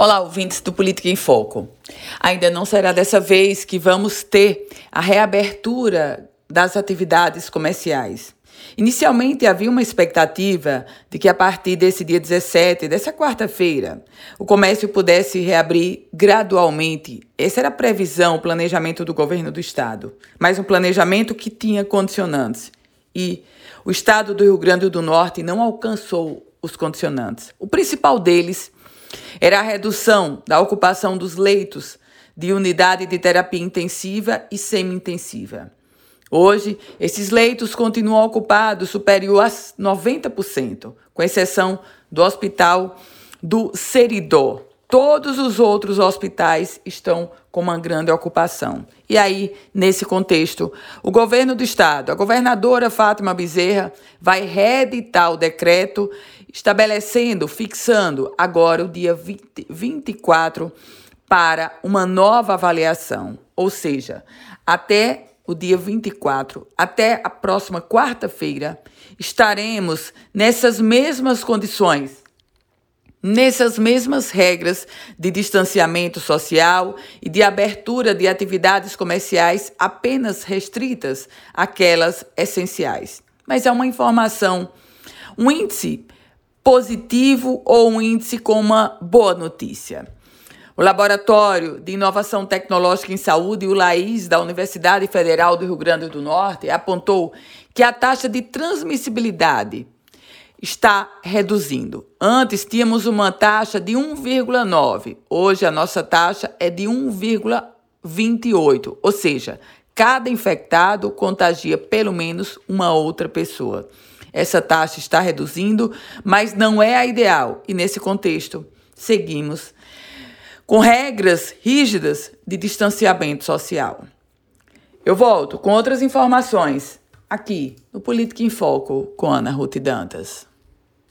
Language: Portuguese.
Olá, ouvintes do Política em Foco. Ainda não será dessa vez que vamos ter a reabertura das atividades comerciais. Inicialmente havia uma expectativa de que a partir desse dia 17, dessa quarta-feira, o comércio pudesse reabrir gradualmente. Essa era a previsão, o planejamento do governo do estado. Mas um planejamento que tinha condicionantes. E o estado do Rio Grande do Norte não alcançou os condicionantes. O principal deles era a redução da ocupação dos leitos de unidade de terapia intensiva e semi-intensiva. Hoje, esses leitos continuam ocupados superior a 90%, com exceção do hospital do Seridó. Todos os outros hospitais estão com uma grande ocupação. E aí, nesse contexto, o governo do estado, a governadora Fátima Bezerra, vai reeditar o decreto estabelecendo, fixando agora o dia 20, 24 para uma nova avaliação. Ou seja, até o dia 24, até a próxima quarta-feira, estaremos nessas mesmas condições nessas mesmas regras de distanciamento social e de abertura de atividades comerciais apenas restritas àquelas essenciais. Mas é uma informação, um índice positivo ou um índice com uma boa notícia. O Laboratório de Inovação Tecnológica em Saúde, o LAIS, da Universidade Federal do Rio Grande do Norte, apontou que a taxa de transmissibilidade está reduzindo. Antes tínhamos uma taxa de 1,9, hoje a nossa taxa é de 1,28, ou seja, cada infectado contagia pelo menos uma outra pessoa. Essa taxa está reduzindo, mas não é a ideal e nesse contexto seguimos com regras rígidas de distanciamento social. Eu volto com outras informações aqui no Política em Foco com Ana Ruth Dantas.